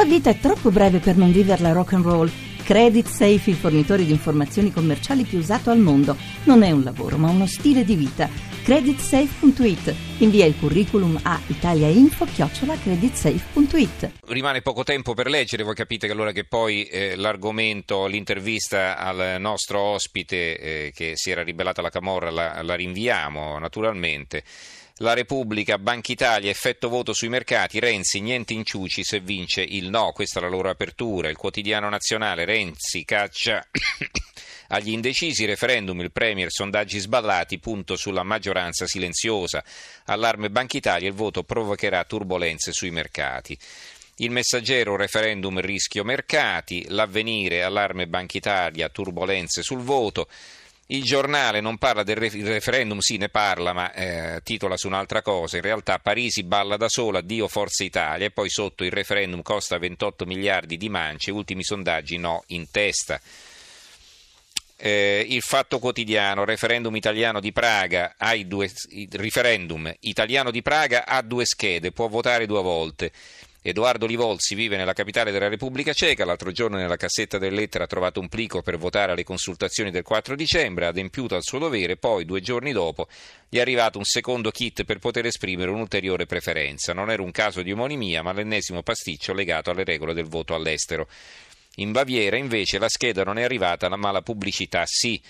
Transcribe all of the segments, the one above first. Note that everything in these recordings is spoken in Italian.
La vita è troppo breve per non viverla rock and roll. Credit Safe, il fornitore di informazioni commerciali più usato al mondo. Non è un lavoro, ma uno stile di vita. Creditsafe.it. Invia il curriculum a italiainfo-creditsafe.it. Rimane poco tempo per leggere, voi capite che allora che poi eh, l'argomento, l'intervista al nostro ospite eh, che si era ribellata alla Camorra la, la rinviamo naturalmente. La Repubblica, Banca Italia, effetto voto sui mercati, Renzi, niente inciuci se vince il no, questa è la loro apertura. Il quotidiano nazionale, Renzi caccia agli indecisi, referendum, il Premier, sondaggi sballati, punto sulla maggioranza silenziosa. Allarme Banca Italia, il voto provocherà turbulenze sui mercati. Il messaggero, referendum, rischio mercati, l'avvenire, allarme Banca Italia, turbulenze sul voto. Il giornale non parla del referendum, sì ne parla, ma eh, titola su un'altra cosa. In realtà Parisi balla da sola, Dio Forza Italia, e poi sotto il referendum costa 28 miliardi di mance, ultimi sondaggi no in testa. Eh, il Fatto Quotidiano, referendum italiano di Praga, due, referendum italiano di Praga ha due schede, può votare due volte. Edoardo Livolsi vive nella capitale della Repubblica Ceca, l'altro giorno nella cassetta delle lettere ha trovato un plico per votare alle consultazioni del 4 dicembre, ha adempiuto al suo dovere, poi due giorni dopo gli è arrivato un secondo kit per poter esprimere un'ulteriore preferenza. Non era un caso di omonimia, ma l'ennesimo pasticcio legato alle regole del voto all'estero. In Baviera invece la scheda non è arrivata, ma la pubblicità sì.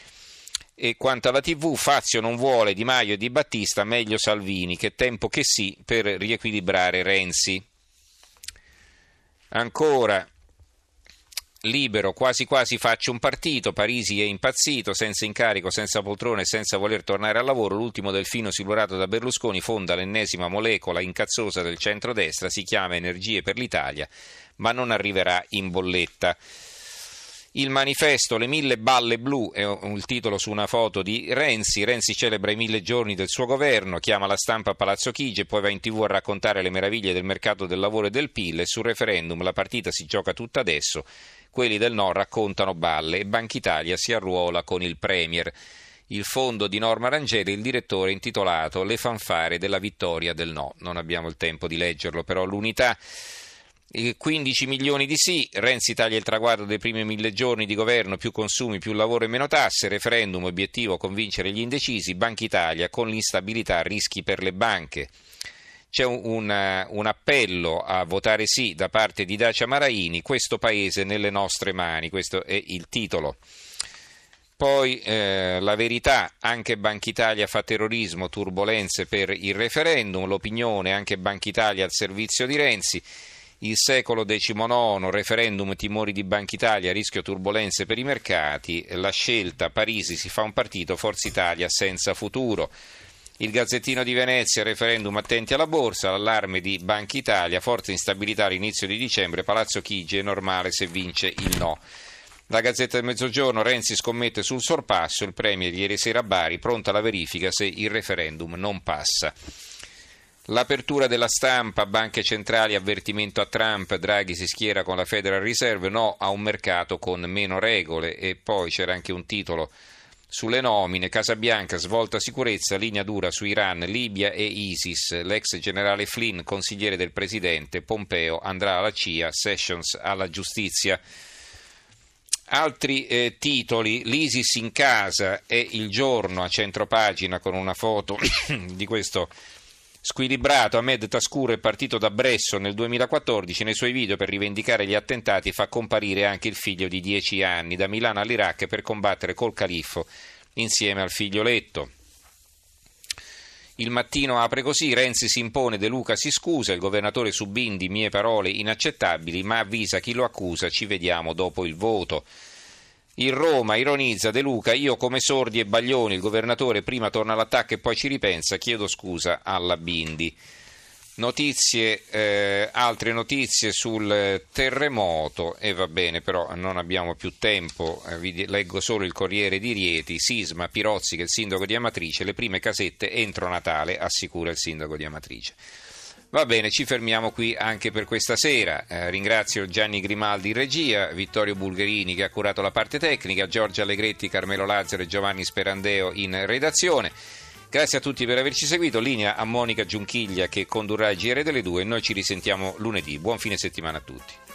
E quanto alla TV, Fazio non vuole Di Maio e Di Battista, meglio Salvini, che tempo che sì per riequilibrare Renzi. Ancora libero, quasi quasi faccio un partito, Parisi è impazzito, senza incarico, senza poltrone, senza voler tornare al lavoro, l'ultimo delfino silurato da Berlusconi fonda l'ennesima molecola incazzosa del centrodestra, si chiama Energie per l'Italia, ma non arriverà in bolletta. Il manifesto Le mille balle blu è il titolo su una foto di Renzi. Renzi celebra i mille giorni del suo governo, chiama la stampa a Palazzo Chigi e poi va in tv a raccontare le meraviglie del mercato del lavoro e del PIL. E sul referendum la partita si gioca tutta adesso. Quelli del no raccontano balle e Banca Italia si arruola con il Premier. Il fondo di Norma Rangeli, il direttore intitolato Le fanfare della vittoria del no. Non abbiamo il tempo di leggerlo, però l'unità 15 milioni di sì, Renzi taglia il traguardo dei primi mille giorni di governo, più consumi, più lavoro e meno tasse, referendum, obiettivo convincere gli indecisi, Banca Italia con l'instabilità, rischi per le banche. C'è un, un, appello a votare sì da parte di Dacia Maraini, questo paese nelle nostre mani, questo è il titolo. Poi eh, la verità, anche Banca Italia fa terrorismo, turbulenze per il referendum, l'opinione, anche Banca Italia al servizio di Renzi il secolo XIX, referendum, timori di Banca Italia, rischio turbulenze per i mercati, la scelta, Parisi si fa un partito, Forza Italia senza futuro. Il Gazzettino di Venezia, referendum attenti alla borsa, l'allarme di Banca Italia, forza instabilità all'inizio di dicembre, Palazzo Chigi è normale se vince il no. La Gazzetta del Mezzogiorno, Renzi scommette sul sorpasso, il Premier ieri sera a Bari, pronta la verifica se il referendum non passa. L'apertura della stampa, banche centrali, avvertimento a Trump, Draghi si schiera con la Federal Reserve, no a un mercato con meno regole e poi c'era anche un titolo sulle nomine, Casa Bianca, svolta sicurezza, linea dura su Iran, Libia e ISIS, l'ex generale Flynn, consigliere del presidente, Pompeo andrà alla CIA, Sessions alla giustizia. Altri eh, titoli, l'ISIS in casa è il giorno a centropagina con una foto di questo Squilibrato, Ahmed Tascuro è partito da Bresso nel 2014, nei suoi video per rivendicare gli attentati fa comparire anche il figlio di 10 anni, da Milano all'Iraq per combattere col califfo insieme al figlioletto. Il mattino apre così, Renzi si impone, De Luca si scusa, il governatore Subindi, mie parole inaccettabili, ma avvisa chi lo accusa, ci vediamo dopo il voto. Il Roma ironizza De Luca, io come sordi e baglioni, il governatore prima torna all'attacco e poi ci ripensa, chiedo scusa alla Bindi. Notizie, eh, altre notizie sul terremoto e va bene, però non abbiamo più tempo, eh, vi leggo solo il Corriere di Rieti, sisma, Pirozzi che è il sindaco di Amatrice, le prime casette entro Natale, assicura il sindaco di Amatrice. Va bene, ci fermiamo qui anche per questa sera. Eh, ringrazio Gianni Grimaldi in regia, Vittorio Bulgherini che ha curato la parte tecnica, Giorgio Allegretti, Carmelo Lazzaro e Giovanni Sperandeo in redazione. Grazie a tutti per averci seguito. Linea a Monica Giunchiglia che condurrà il GR delle due. Noi ci risentiamo lunedì. Buon fine settimana a tutti.